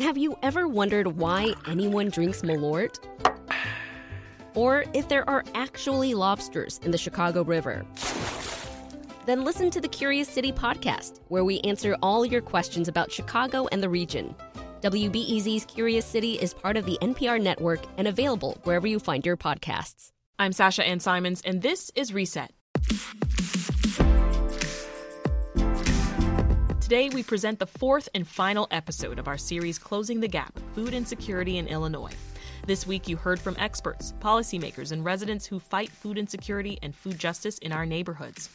Have you ever wondered why anyone drinks Malort? Or if there are actually lobsters in the Chicago River? Then listen to the Curious City podcast, where we answer all your questions about Chicago and the region. WBEZ's Curious City is part of the NPR network and available wherever you find your podcasts. I'm Sasha Ann Simons, and this is Reset. Today, we present the fourth and final episode of our series Closing the Gap Food Insecurity in Illinois. This week, you heard from experts, policymakers, and residents who fight food insecurity and food justice in our neighborhoods.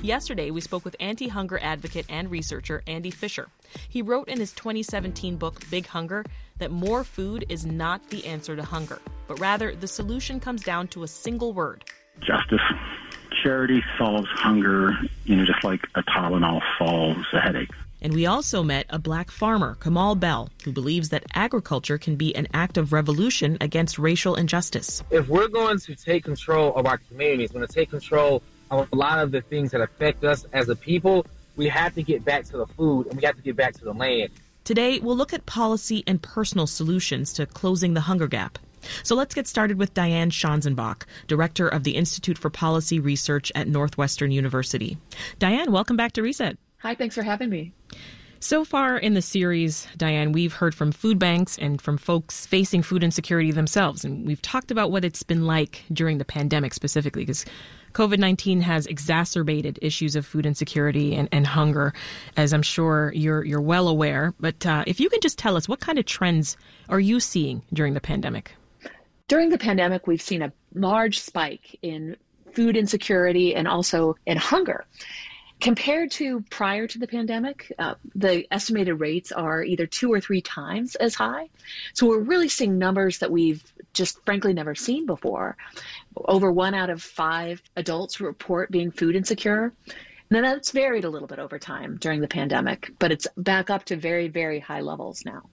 Yesterday, we spoke with anti hunger advocate and researcher Andy Fisher. He wrote in his 2017 book, Big Hunger, that more food is not the answer to hunger, but rather the solution comes down to a single word justice charity solves hunger, you know, just like a Tylenol solves a headache. And we also met a black farmer, Kamal Bell, who believes that agriculture can be an act of revolution against racial injustice. If we're going to take control of our communities, we're going to take control of a lot of the things that affect us as a people, we have to get back to the food and we have to get back to the land. Today, we'll look at policy and personal solutions to closing the hunger gap. So let's get started with Diane Schanzenbach, Director of the Institute for Policy Research at Northwestern University. Diane, welcome back to Reset. Hi, thanks for having me. So far in the series, Diane, we've heard from food banks and from folks facing food insecurity themselves. And we've talked about what it's been like during the pandemic specifically, because COVID 19 has exacerbated issues of food insecurity and, and hunger, as I'm sure you're, you're well aware. But uh, if you can just tell us, what kind of trends are you seeing during the pandemic? During the pandemic, we've seen a large spike in food insecurity and also in hunger. Compared to prior to the pandemic, uh, the estimated rates are either two or three times as high. So we're really seeing numbers that we've just frankly never seen before. Over one out of five adults report being food insecure. Now that's varied a little bit over time during the pandemic, but it's back up to very, very high levels now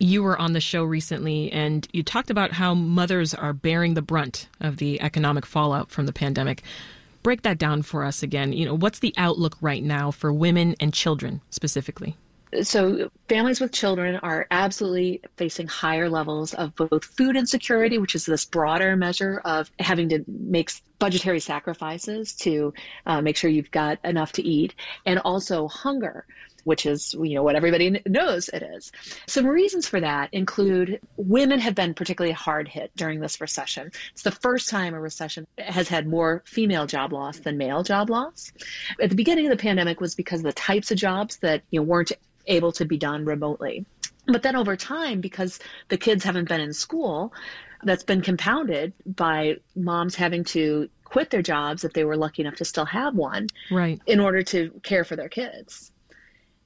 you were on the show recently and you talked about how mothers are bearing the brunt of the economic fallout from the pandemic. Break that down for us again. You know, what's the outlook right now for women and children specifically? So, families with children are absolutely facing higher levels of both food insecurity, which is this broader measure of having to make budgetary sacrifices to uh, make sure you've got enough to eat, and also hunger, which is you know what everybody knows it is. Some reasons for that include women have been particularly hard hit during this recession. It's the first time a recession has had more female job loss than male job loss. At the beginning of the pandemic was because of the types of jobs that you know weren't able to be done remotely. But then over time, because the kids haven't been in school, that's been compounded by moms having to quit their jobs if they were lucky enough to still have one right in order to care for their kids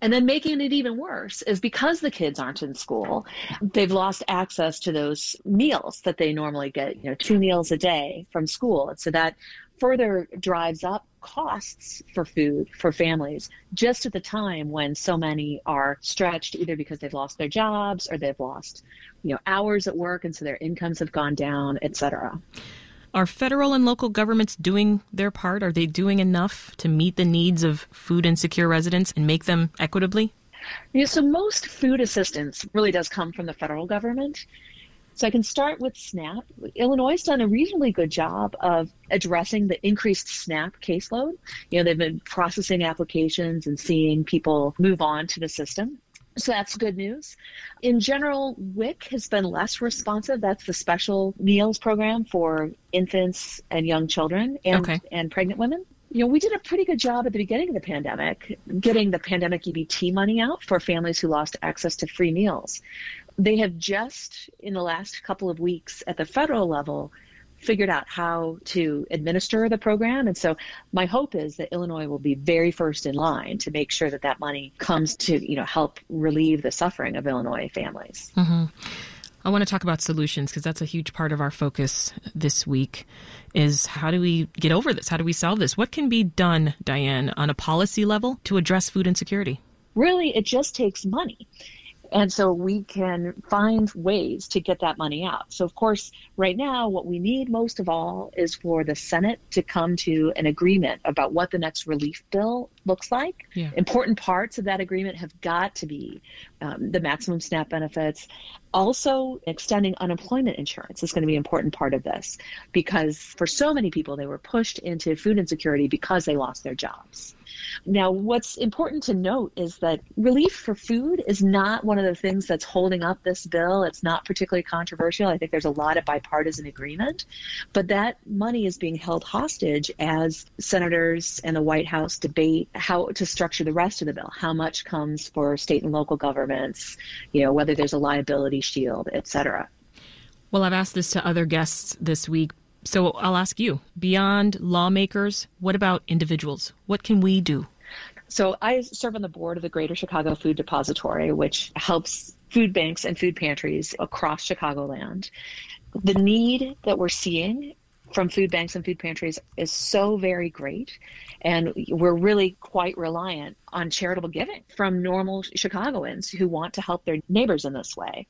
and then making it even worse is because the kids aren't in school, they've lost access to those meals that they normally get, you know, two meals a day from school. And so that further drives up costs for food for families just at the time when so many are stretched either because they've lost their jobs or they've lost you know hours at work and so their incomes have gone down etc are federal and local governments doing their part? Are they doing enough to meet the needs of food insecure residents and make them equitably? Yeah, so most food assistance really does come from the federal government. So I can start with SNAP. Illinois has done a reasonably good job of addressing the increased SNAP caseload. You know, they've been processing applications and seeing people move on to the system. So that's good news. In general, WIC has been less responsive. That's the special meals program for infants and young children and, okay. and pregnant women. You know, we did a pretty good job at the beginning of the pandemic getting the pandemic EBT money out for families who lost access to free meals. They have just, in the last couple of weeks at the federal level, figured out how to administer the program. And so my hope is that Illinois will be very first in line to make sure that that money comes to, you know, help relieve the suffering of Illinois families. Mm-hmm. I want to talk about solutions because that's a huge part of our focus this week is how do we get over this? How do we solve this? What can be done, Diane, on a policy level to address food insecurity? Really, it just takes money. And so we can find ways to get that money out. So, of course, right now, what we need most of all is for the Senate to come to an agreement about what the next relief bill looks like. Yeah. Important parts of that agreement have got to be um, the maximum SNAP benefits. Also, extending unemployment insurance is going to be an important part of this because for so many people, they were pushed into food insecurity because they lost their jobs. Now, what's important to note is that relief for food is not one of the things that's holding up this bill. It's not particularly controversial. I think there's a lot of bipartisan agreement, but that money is being held hostage as senators and the White House debate how to structure the rest of the bill. How much comes for state and local you know, whether there's a liability shield, et cetera. Well, I've asked this to other guests this week, so I'll ask you beyond lawmakers, what about individuals? What can we do? So I serve on the board of the Greater Chicago Food Depository, which helps food banks and food pantries across Chicagoland. The need that we're seeing from food banks and food pantries is so very great. And we're really quite reliant on charitable giving from normal Chicagoans who want to help their neighbors in this way.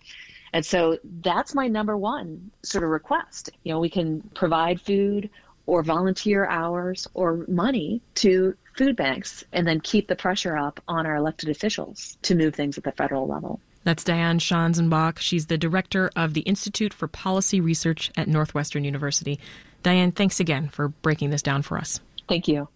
And so that's my number one sort of request. You know, we can provide food or volunteer hours or money to food banks and then keep the pressure up on our elected officials to move things at the federal level. That's Diane Schanzenbach. She's the director of the Institute for Policy Research at Northwestern University. Diane, thanks again for breaking this down for us. Thank you.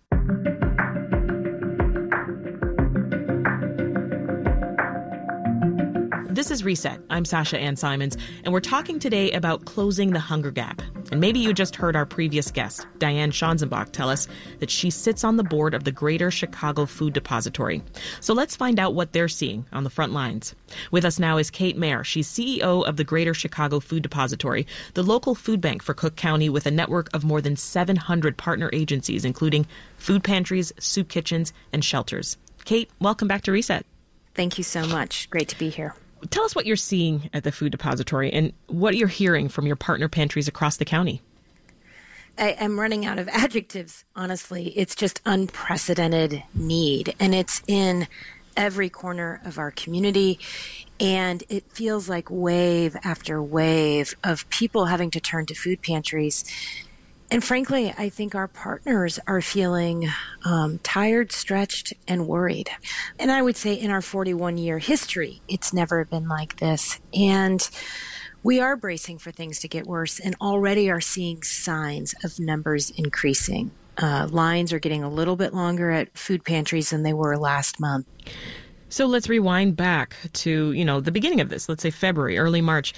This is Reset. I'm Sasha Ann Simons, and we're talking today about closing the hunger gap. And maybe you just heard our previous guest, Diane Schanzenbach, tell us that she sits on the board of the Greater Chicago Food Depository. So let's find out what they're seeing on the front lines. With us now is Kate Maehr. She's CEO of the Greater Chicago Food Depository, the local food bank for Cook County with a network of more than 700 partner agencies, including food pantries, soup kitchens, and shelters. Kate, welcome back to Reset. Thank you so much. Great to be here. Tell us what you're seeing at the food depository and what you're hearing from your partner pantries across the county. I am running out of adjectives, honestly. It's just unprecedented need, and it's in every corner of our community. And it feels like wave after wave of people having to turn to food pantries and frankly, I think our partners are feeling um, tired, stretched, and worried. And I would say in our 41 year history, it's never been like this. And we are bracing for things to get worse and already are seeing signs of numbers increasing. Uh, lines are getting a little bit longer at food pantries than they were last month. So let's rewind back to, you know, the beginning of this, let's say February, early March.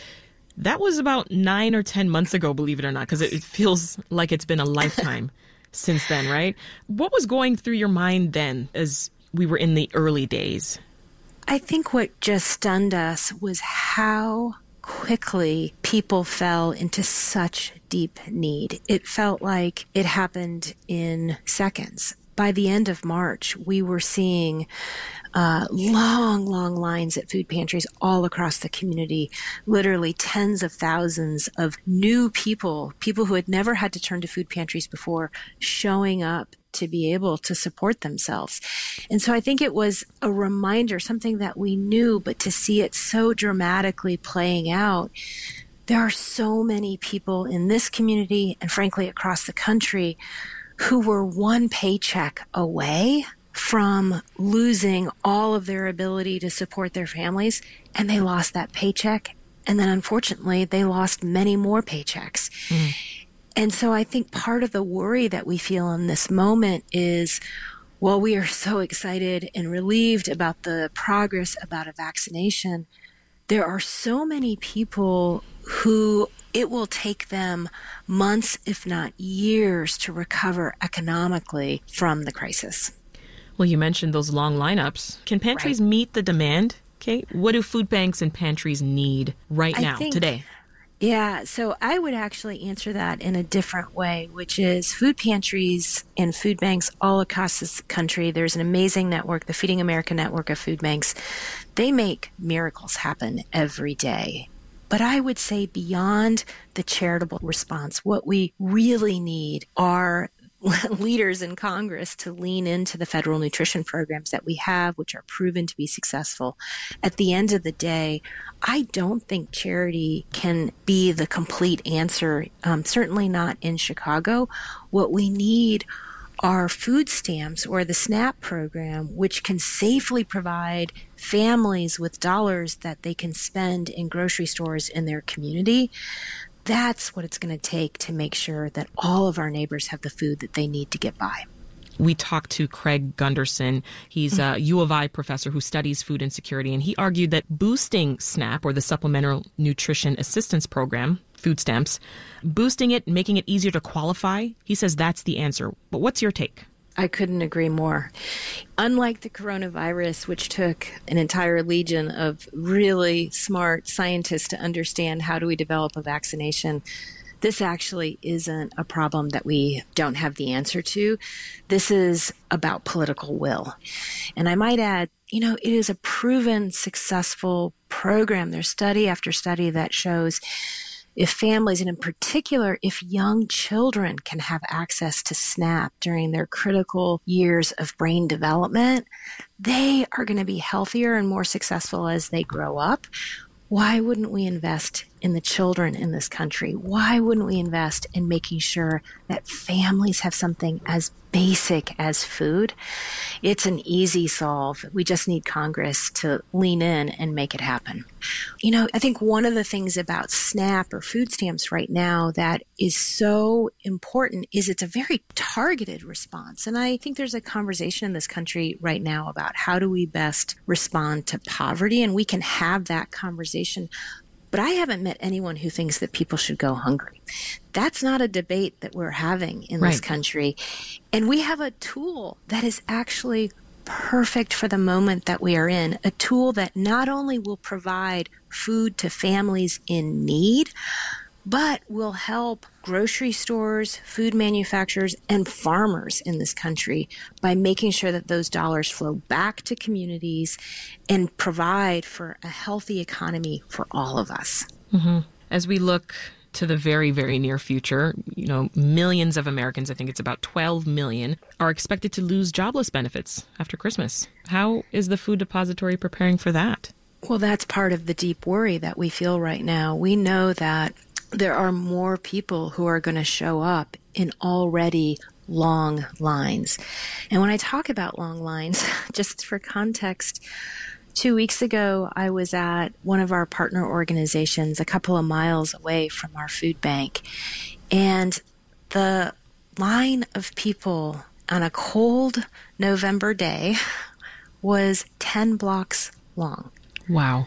That was about nine or 10 months ago, believe it or not, because it, feels like it's been a lifetime since then, right? What was going through your mind then as we were in the early days? I think what just stunned us was how quickly people fell into such deep need. It felt like it happened in seconds. By the end of March, we were seeing uh, long, long lines at food pantries all across the community. Literally tens of thousands of new people, people who had never had to turn to food pantries before, showing up to be able to support themselves. And so I think it was a reminder, something that we knew, but to see it so dramatically playing out. There are so many people in this community and frankly across the country who were one paycheck away from losing all of their ability to support their families and they lost that paycheck. And then unfortunately, they lost many more paychecks. Mm. And so I think part of the worry that we feel in this moment is while we are so excited and relieved about the progress about a vaccination, there are so many people who it will take them months, if not years, to recover economically from the crisis. Well, you mentioned those long lineups. Can pantries right. meet the demand, Kate? What do food banks and pantries need right now, think, today? Yeah, so I would actually answer that in a different way, which is food pantries and food banks all across this country. There's an amazing network, the Feeding America network of food banks. They make miracles happen every day. But I would say beyond the charitable response, what we really need are leaders in Congress to lean into the federal nutrition programs that we have, which are proven to be successful. At the end of the day, I don't think charity can be the complete answer, um, certainly not in Chicago. What we need are food stamps or the SNAP program, which can safely provide families with dollars that they can spend in grocery stores in their community, that's what it's going to take to make sure that all of our neighbors have the food that they need to get by we talked to Craig Gundersen. He's a mm-hmm. U of I professor who studies food insecurity, and he argued that boosting SNAP or the Supplemental Nutrition Assistance Program, food stamps, boosting it, making it easier to qualify, he says that's the answer. But what's your take? I couldn't agree more. Unlike the coronavirus, which took an entire legion of really smart scientists to understand how do we develop a vaccination, this actually isn't a problem that we don't have the answer to. This is about political will. And I might add, you know, it is a proven successful program. There's study after study that shows if families, and in particular, if young children can have access to SNAP during their critical years of brain development, they are going to be healthier and more successful as they grow up. Why wouldn't we invest in the children in this country? Why wouldn't we invest in making sure that families have something as basic as food? It's an easy solve. We just need Congress to lean in and make it happen. You know, I think one of the things about SNAP or food stamps right now that is so important is it's a very targeted response. And I think there's a conversation in this country right now about how do we best respond to poverty, and we can have that conversation but I haven't met anyone who thinks that people should go hungry. That's not a debate that we're having in right. this country. And we have a tool that is actually perfect for the moment that we are in, a tool that not only will provide food to families in need, but will help grocery stores, food manufacturers, and farmers in this country by making sure that those dollars flow back to communities and provide for a healthy economy for all of us. Mm-hmm. As we look to the very, very near future, you know, millions of Americans, I think it's about 12 million, are expected to lose jobless benefits after Christmas. How is the Food Depository preparing for that? Well, that's part of the deep worry that we feel right now. We know that there are more people who are going to show up in already long lines. And when I talk about long lines, just for context, two weeks ago, I was at one of our partner organizations a couple of miles away from our food bank. And the line of people on a cold November day was 10 blocks long. Wow.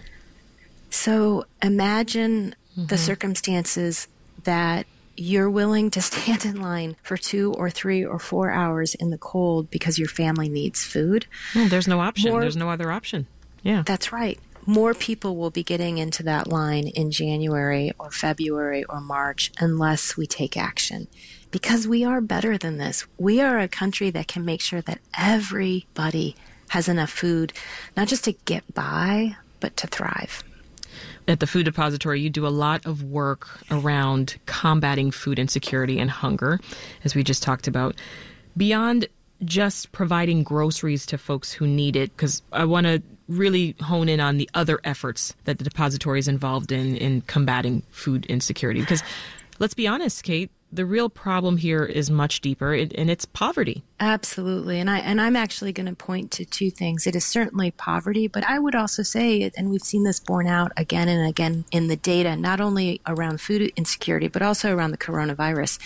So imagine mm-hmm. the circumstances that you're willing to stand in line for two or three or four hours in the cold because your family needs food. Well, there's no option. More, there's no other option. Yeah. That's right. More people will be getting into that line in January or February or March unless we take action. Because we are better than this. We are a country that can make sure that everybody has enough food, not just to get by, but to thrive at the Food Depository, you do a lot of work around combating food insecurity and hunger, as we just talked about. Beyond just providing groceries to folks who need it, because I want to really hone in on the other efforts that the depository is involved in in combating food insecurity. Because let's be honest, Kate, the real problem here is much deeper and it's poverty. Absolutely. And I and I'm actually going to point to two things. It is certainly poverty, but I would also say and we've seen this borne out again and again in the data not only around food insecurity but also around the coronavirus.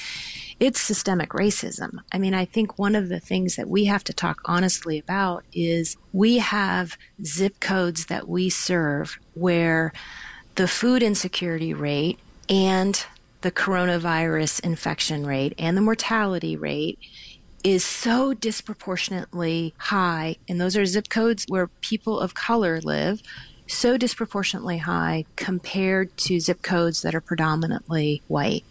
It's systemic racism. I mean, I think one of the things that we have to talk honestly about is we have zip codes that we serve where the food insecurity rate and the coronavirus infection rate and the mortality rate is so disproportionately high, and those are zip codes where people of color live, so disproportionately high compared to zip codes that are predominantly white.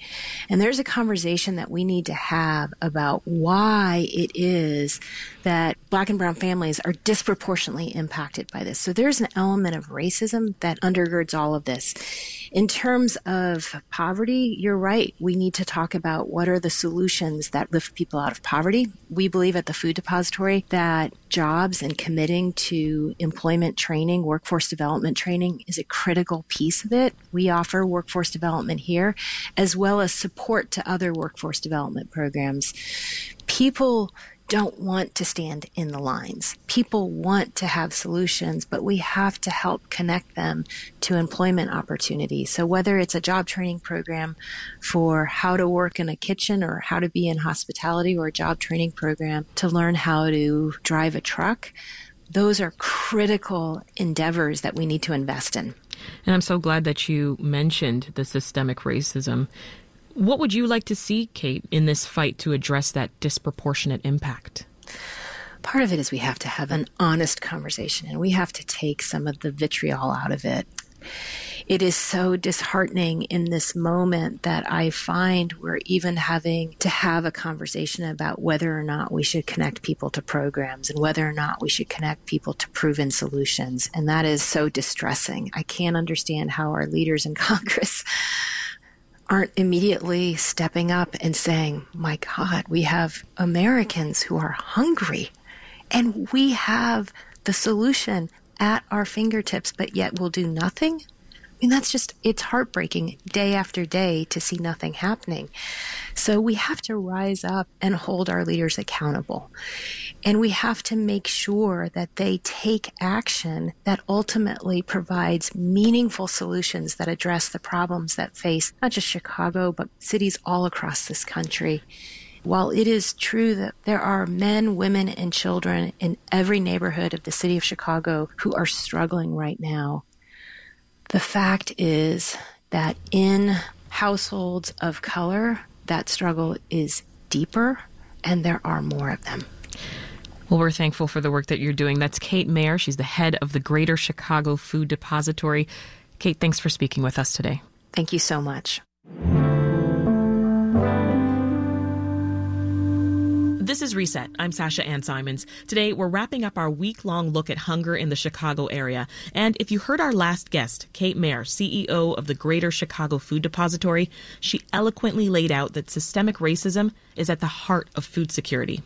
And there's a conversation that we need to have about why it is that black and brown families are disproportionately impacted by this. So there's an element of racism that undergirds all of this. In terms of poverty, you're right. We need to talk about what are the solutions that lift people out of poverty. We believe at the Food Depository that jobs and committing to employment training, workforce development training is a critical piece of it. We offer workforce development here, as well as support to other workforce development programs people don't want to stand in the lines. People want to have solutions, but we have to help connect them to employment opportunities. So whether it's a job training program for how to work in a kitchen or how to be in hospitality or a job training program to learn how to drive a truck, those are critical endeavors that we need to invest in. And I'm so glad that you mentioned the systemic racism what would you like to see, Kate, in this fight to address that disproportionate impact? Part of it is we have to have an honest conversation and we have to take some of the vitriol out of it. It is so disheartening in this moment that I find we're even having to have a conversation about whether or not we should connect people to programs and whether or not we should connect people to proven solutions. And that is so distressing. I can't understand how our leaders in Congress aren't immediately stepping up and saying, my God, we have Americans who are hungry and we have the solution at our fingertips, but yet we'll do nothing? I mean, that's just, it's heartbreaking day after day to see nothing happening. So we have to rise up and hold our leaders accountable. And we have to make sure that they take action that ultimately provides meaningful solutions that address the problems that face not just Chicago, but cities all across this country. While it is true that there are men, women, and children in every neighborhood of the city of Chicago who are struggling right now, the fact is that in households of color, that struggle is deeper and there are more of them. Well, we're thankful for the work that you're doing. That's Kate Maehr. She's the head of the Greater Chicago Food Depository. Kate, thanks for speaking with us today. Thank you so much. This is Reset. I'm Sasha Ann Simons. Today, we're wrapping up our week long look at hunger in the Chicago area. And if you heard our last guest, Kate Maehr, CEO of the Greater Chicago Food Depository, she eloquently laid out that systemic racism is at the heart of food security.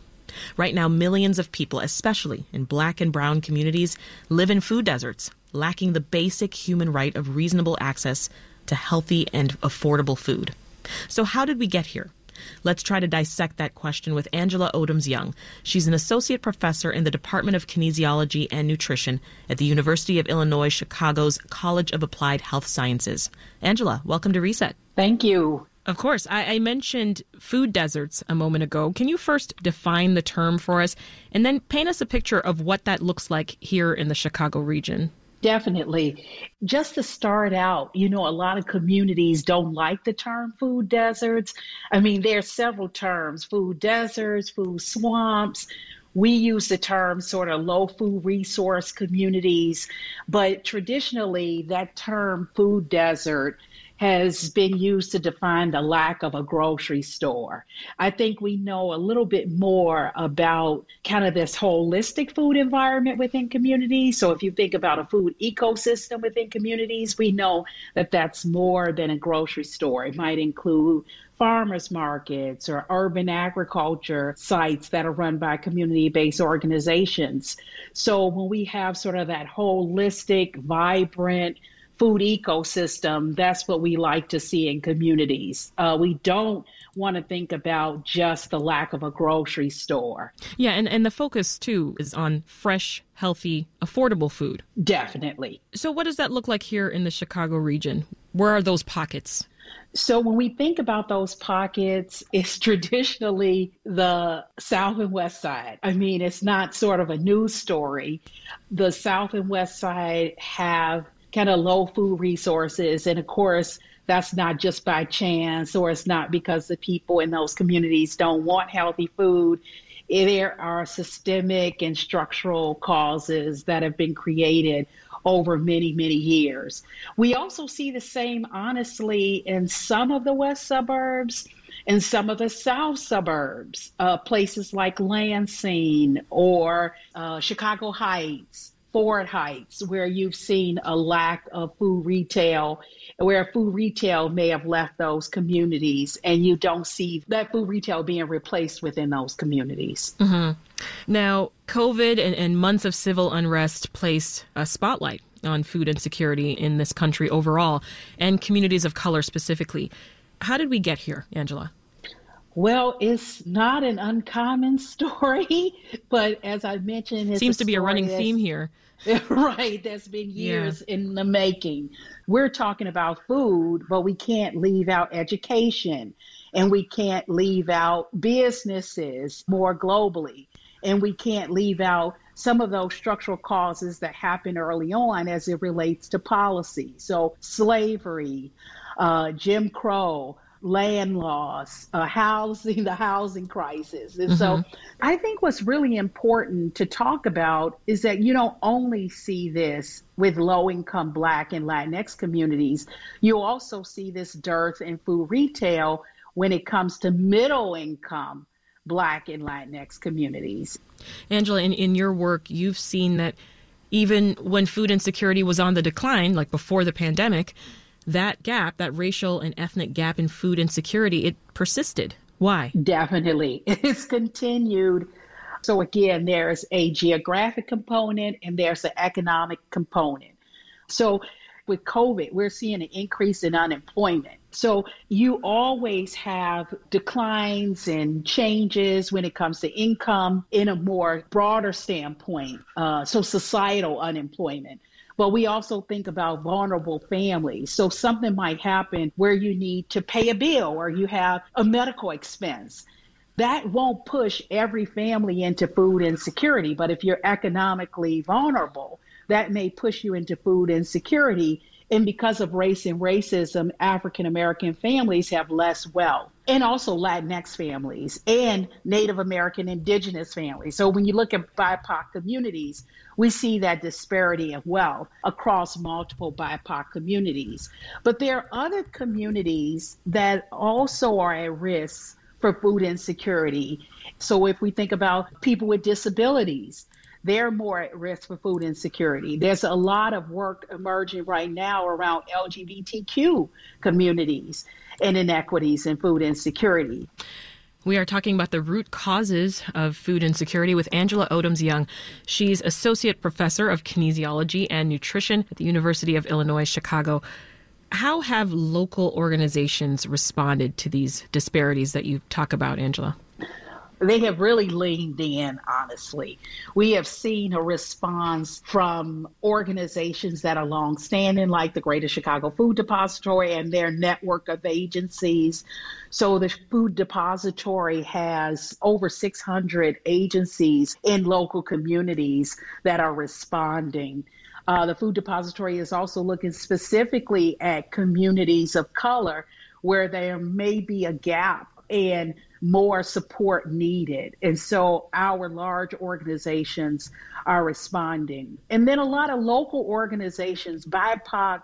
Right now, millions of people, especially in black and brown communities, live in food deserts, lacking the basic human right of reasonable access to healthy and affordable food. So, how did we get here? Let's try to dissect that question with Angela Odoms Young. She's an associate professor in the Department of Kinesiology and Nutrition at the University of Illinois Chicago's College of Applied Health Sciences. Angela, welcome to Reset. Thank you. Of course. I, I, mentioned food deserts a moment ago. Can you first define the term for us and then paint us a picture of what that looks like here in the Chicago region? Definitely. Just to start out, you know, a lot of communities don't like the term food deserts. I mean, there are several terms food deserts, food swamps. We use the term sort of low food resource communities, but traditionally, that term food desert has been used to define the lack of a grocery store. I think we know a little bit more about kind of this holistic food environment within communities. So if you think about a food ecosystem within communities, we know that that's more than a grocery store. It might include farmers markets or urban agriculture sites that are run by community based organizations. So when we have sort of that holistic, vibrant, food ecosystem, that's what we like to see in communities. Uh, we don't want to think about just the lack of a grocery store. Yeah, and, and the focus too is on fresh, healthy, affordable food. Definitely. So, what does that look like here in the Chicago region? Where are those pockets? So when we think about those pockets, it's traditionally the South and West Side. I mean, it's not sort of a news story. The South and West Side have kind of low food resources. And of course, that's not just by chance or it's not because the people in those communities don't want healthy food. There are systemic and structural causes that have been created over many, many years. We also see the same, honestly, in some of the west suburbs and some of the south suburbs, uh, places like Lansing or uh, Chicago Heights Ford Heights, where you've seen a lack of food retail, where food retail may have left those communities, and you don't see that food retail being replaced within those communities. Mm-hmm. Now, COVID and, and months of civil unrest placed a spotlight on food insecurity in this country overall, and communities of color specifically. How did we get here, Angela? Well, it's not an uncommon story, but as I mentioned, it seems to be a running theme here. right, that's been years yeah. in the making. We're talking about food, but we can't leave out education and we can't leave out businesses more globally. And we can't leave out some of those structural causes that happen early on as it relates to policy. So, slavery, uh, Jim Crow, land loss, uh, housing, the housing crisis. And mm-hmm. so I think what's really important to talk about is that you don't only see this with low income Black and Latinx communities, you also see this dearth in food retail when it comes to middle income Black and Latinx communities. Angela, in, in your work, you've seen that even when food insecurity was on the decline, like before the pandemic, that gap, that racial and ethnic gap in food insecurity, it persisted. Why? Definitely. It's continued. So, again, there's a geographic component and there's an economic component. So, with COVID, we're seeing an increase in unemployment. So you always have declines and changes when it comes to income in a more broader standpoint. Uh, so societal unemployment. But we also think about vulnerable families. So something might happen where you need to pay a bill or you have a medical expense. That won't push every family into food insecurity. But if you're economically vulnerable, that may push you into food insecurity. And because of race and racism, African American families have less wealth and also Latinx families and Native American indigenous families. So when you look at BIPOC communities, we see that disparity of wealth across multiple BIPOC communities. But there are other communities that also are at risk for food insecurity. So if we think about people with disabilities, they're more at risk for food insecurity. There's a lot of work emerging right now around LGBTQ communities and inequities in food insecurity. We are talking about the root causes of food insecurity with Angela Odoms Young. She's Associate Professor of Kinesiology and Nutrition at the University of Illinois Chicago. How have local organizations responded to these disparities that you talk about, Angela? They have really leaned in, honestly. We have seen a response from organizations that are longstanding, like the Greater Chicago Food Depository and their network of agencies. So the Food Depository has over 600 agencies in local communities that are responding. Uh, the Food Depository is also looking specifically at communities of color where there may be a gap and more support needed. And so our large organizations are responding. And then a lot of local organizations, BIPOC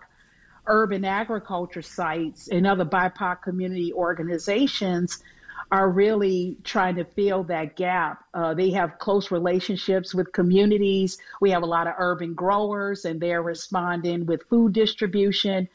urban agriculture sites, and other BIPOC community organizations are really trying to fill that gap. Uh, they have close relationships with communities. We have a lot of urban growers, and they're responding with food distribution.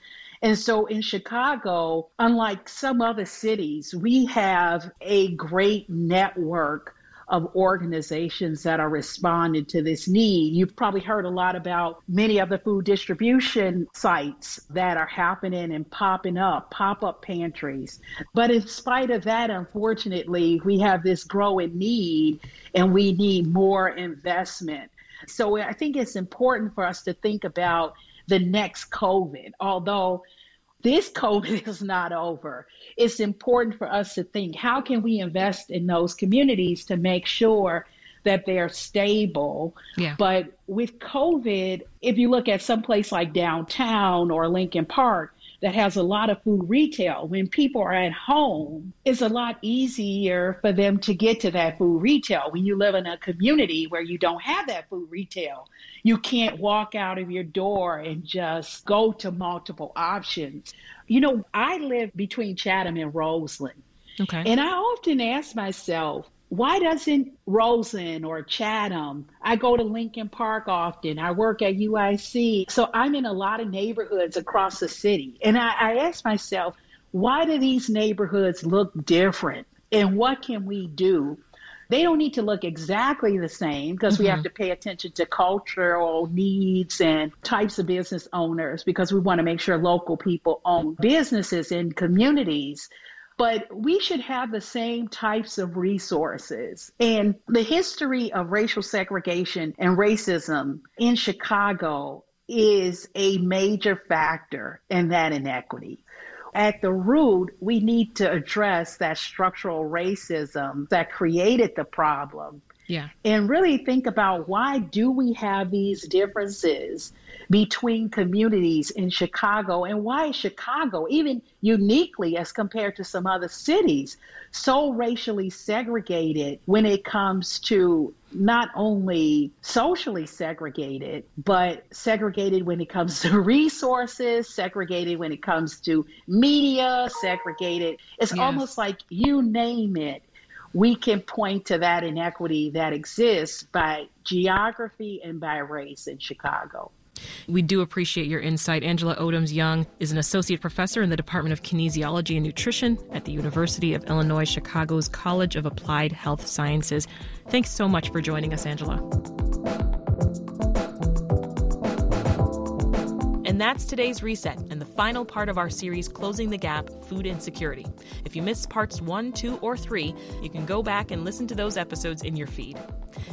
And so in Chicago, unlike some other cities, we have a great network of organizations that are responding to this need. You've probably heard a lot about many of the food distribution sites that are happening and popping up, pop up pantries. But in spite of that, unfortunately, we have this growing need and we need more investment. So I think it's important for us to think about the next COVID, although this COVID is not over. It's important for us to think how can we invest in those communities to make sure that they're stable. Yeah. But with COVID, if you look at some place like downtown or Lincoln Park, that has a lot of food retail. When people are at home, it's a lot easier for them to get to that food retail. When you live in a community where you don't have that food retail, you can't walk out of your door and just go to multiple options. You know, I live between Chatham and Roseland. Okay. And I often ask myself, why doesn't Rosen or Chatham? I go to Lincoln Park often. I work at UIC. So I'm in a lot of neighborhoods across the city. And I, I ask myself, why do these neighborhoods look different? And what can we do? They don't need to look exactly the same because mm-hmm. we have mm-hmm. to pay attention to cultural needs and types of business owners because we want to make sure local people own businesses in communities but we should have the same types of resources. And the history of racial segregation and racism in Chicago is a major factor in that inequity. At the root, we need to address that structural racism that created the problem yeah. And really think about why do we have these differences between communities in Chicago and why is Chicago, even uniquely as compared to some other cities, so racially segregated when it comes to not only socially segregated, but segregated when it comes to resources, segregated when it comes to media, segregated. It's yes. almost like you name it we can point to that inequity that exists by geography and by race in Chicago. We do appreciate your insight. Angela Odoms Young is an associate professor in the Department of Kinesiology and Nutrition at the University of Illinois Chicago's College of Applied Health Sciences. Thanks so much for joining us, Angela. That's today's reset and the final part of our series, Closing the Gap Food Insecurity. If you missed parts one, two, or three, you can go back and listen to those episodes in your feed.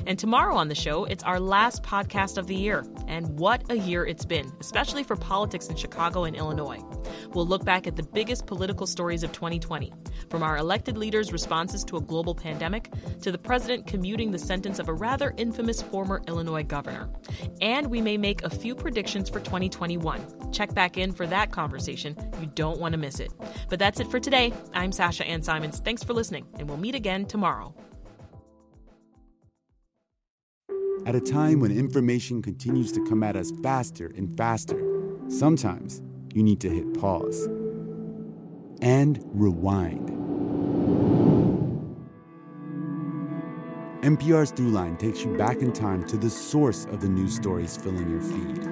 And tomorrow on the show, it's our last podcast of the year. And what a year it's been, especially for politics in Chicago and Illinois. We'll look back at the biggest political stories of 2020, from our elected leaders' responses to a global pandemic to the president commuting the sentence of a rather infamous former Illinois governor. And we may make a few predictions for 2021. Check back in for that conversation. You don't want to miss it. But that's it for today. I'm Sasha Ann Simons. Thanks for listening, and we'll meet again tomorrow. At a time when information continues to come at us faster and faster, sometimes you need to hit pause and rewind. NPR's Throughline takes you back in time to the source of the news stories filling your feed.